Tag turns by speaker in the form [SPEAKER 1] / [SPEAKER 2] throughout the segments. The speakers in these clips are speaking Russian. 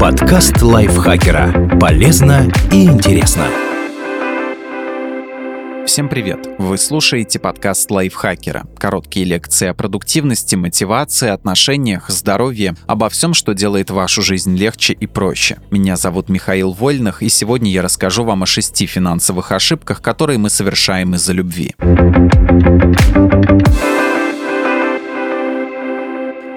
[SPEAKER 1] Подкаст лайфхакера. Полезно и интересно.
[SPEAKER 2] Всем привет! Вы слушаете подкаст лайфхакера. Короткие лекции о продуктивности, мотивации, отношениях, здоровье, обо всем, что делает вашу жизнь легче и проще. Меня зовут Михаил Вольных, и сегодня я расскажу вам о шести финансовых ошибках, которые мы совершаем из-за любви.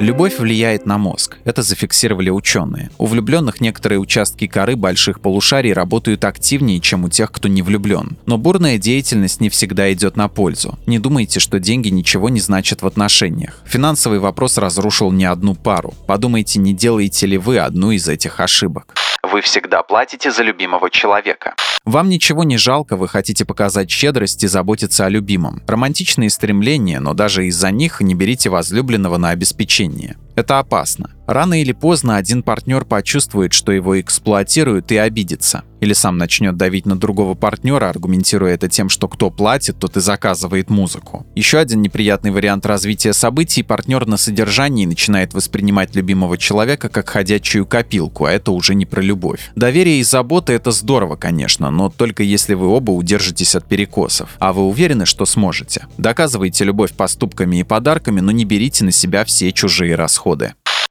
[SPEAKER 2] Любовь влияет на мозг. Это зафиксировали ученые. У влюбленных некоторые участки коры больших полушарий работают активнее, чем у тех, кто не влюблен. Но бурная деятельность не всегда идет на пользу. Не думайте, что деньги ничего не значат в отношениях. Финансовый вопрос разрушил не одну пару. Подумайте, не делаете ли вы одну из этих ошибок. Вы всегда платите за любимого человека. Вам ничего не жалко, вы хотите показать щедрость и заботиться о любимом. Романтичные стремления, но даже из-за них не берите возлюбленного на обеспечение. Это опасно. Рано или поздно один партнер почувствует, что его эксплуатируют и обидится. Или сам начнет давить на другого партнера, аргументируя это тем, что кто платит, тот и заказывает музыку. Еще один неприятный вариант развития событий – партнер на содержании начинает воспринимать любимого человека как ходячую копилку, а это уже не про любовь. Доверие и забота – это здорово, конечно, но только если вы оба удержитесь от перекосов. А вы уверены, что сможете? Доказывайте любовь поступками и подарками, но не берите на себя все чужие расходы.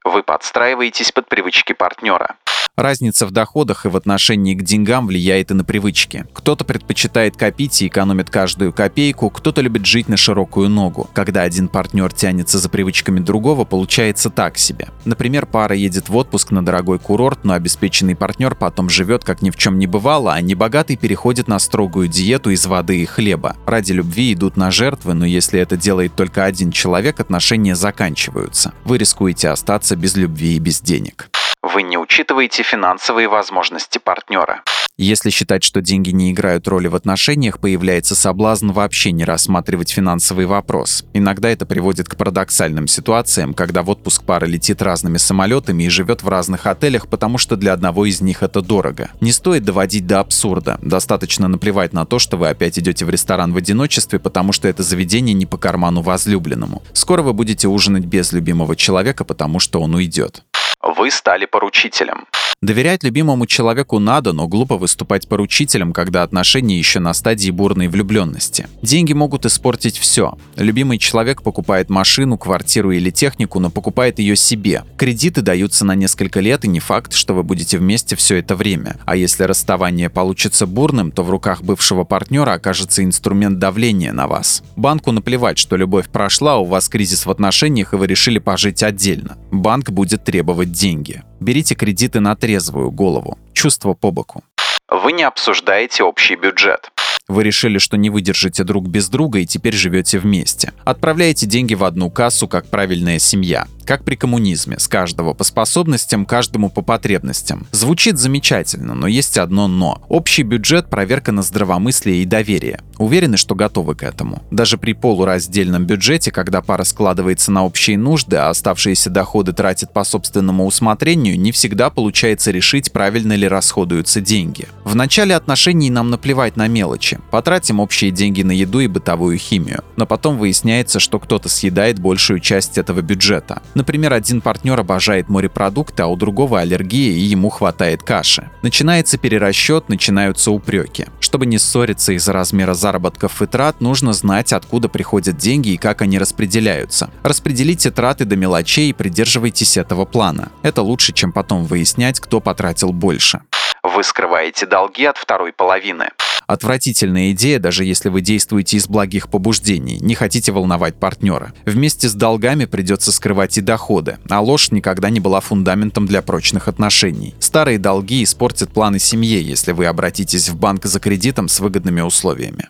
[SPEAKER 2] Вы подстраиваетесь под привычки партнера. Разница в доходах и в отношении к деньгам влияет и на привычки. Кто-то предпочитает копить и экономит каждую копейку, кто-то любит жить на широкую ногу. Когда один партнер тянется за привычками другого, получается так себе. Например, пара едет в отпуск на дорогой курорт, но обеспеченный партнер потом живет как ни в чем не бывало, а небогатый переходит на строгую диету из воды и хлеба. Ради любви идут на жертвы, но если это делает только один человек, отношения заканчиваются. Вы рискуете остаться без любви и без денег. Вы не учитываете финансовые возможности партнера. Если считать, что деньги не играют роли в отношениях, появляется соблазн вообще не рассматривать финансовый вопрос. Иногда это приводит к парадоксальным ситуациям, когда в отпуск пара летит разными самолетами и живет в разных отелях, потому что для одного из них это дорого. Не стоит доводить до абсурда. Достаточно наплевать на то, что вы опять идете в ресторан в одиночестве, потому что это заведение не по карману возлюбленному. Скоро вы будете ужинать без любимого человека, потому что он уйдет. Вы стали поручителем. Доверять любимому человеку надо, но глупо выступать поручителем, когда отношения еще на стадии бурной влюбленности. Деньги могут испортить все. Любимый человек покупает машину, квартиру или технику, но покупает ее себе. Кредиты даются на несколько лет, и не факт, что вы будете вместе все это время. А если расставание получится бурным, то в руках бывшего партнера окажется инструмент давления на вас. Банку наплевать, что любовь прошла, у вас кризис в отношениях, и вы решили пожить отдельно. Банк будет требовать деньги. Берите кредиты на трезвую голову. Чувство по боку. Вы не обсуждаете общий бюджет. Вы решили, что не выдержите друг без друга и теперь живете вместе. Отправляете деньги в одну кассу, как правильная семья. Как при коммунизме, с каждого по способностям, каждому по потребностям. Звучит замечательно, но есть одно «но». Общий бюджет – проверка на здравомыслие и доверие. Уверены, что готовы к этому. Даже при полураздельном бюджете, когда пара складывается на общие нужды, а оставшиеся доходы тратит по собственному усмотрению, не всегда получается решить, правильно ли расходуются деньги. В начале отношений нам наплевать на мелочи. Потратим общие деньги на еду и бытовую химию. Но потом выясняется, что кто-то съедает большую часть этого бюджета. Например, один партнер обожает морепродукты, а у другого аллергия и ему хватает каши. Начинается перерасчет, начинаются упреки. Чтобы не ссориться из-за размера заработков и трат, нужно знать, откуда приходят деньги и как они распределяются. Распределите траты до мелочей и придерживайтесь этого плана. Это лучше, чем потом выяснять, кто потратил больше. Вы скрываете долги от второй половины. Отвратительная идея, даже если вы действуете из благих побуждений, не хотите волновать партнера. Вместе с долгами придется скрывать и доходы, а ложь никогда не была фундаментом для прочных отношений. Старые долги испортят планы семьи, если вы обратитесь в банк за кредитом с выгодными условиями.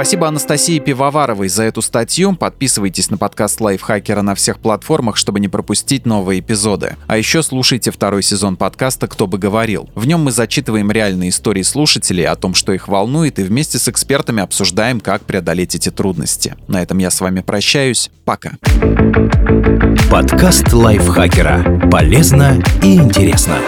[SPEAKER 2] Спасибо Анастасии Пивоваровой за эту статью. Подписывайтесь на подкаст Лайфхакера на всех платформах, чтобы не пропустить новые эпизоды. А еще слушайте второй сезон подкаста «Кто бы говорил». В нем мы зачитываем реальные истории слушателей о том, что их волнует, и вместе с экспертами обсуждаем, как преодолеть эти трудности. На этом я с вами прощаюсь. Пока.
[SPEAKER 1] Подкаст Лайфхакера. Полезно и интересно.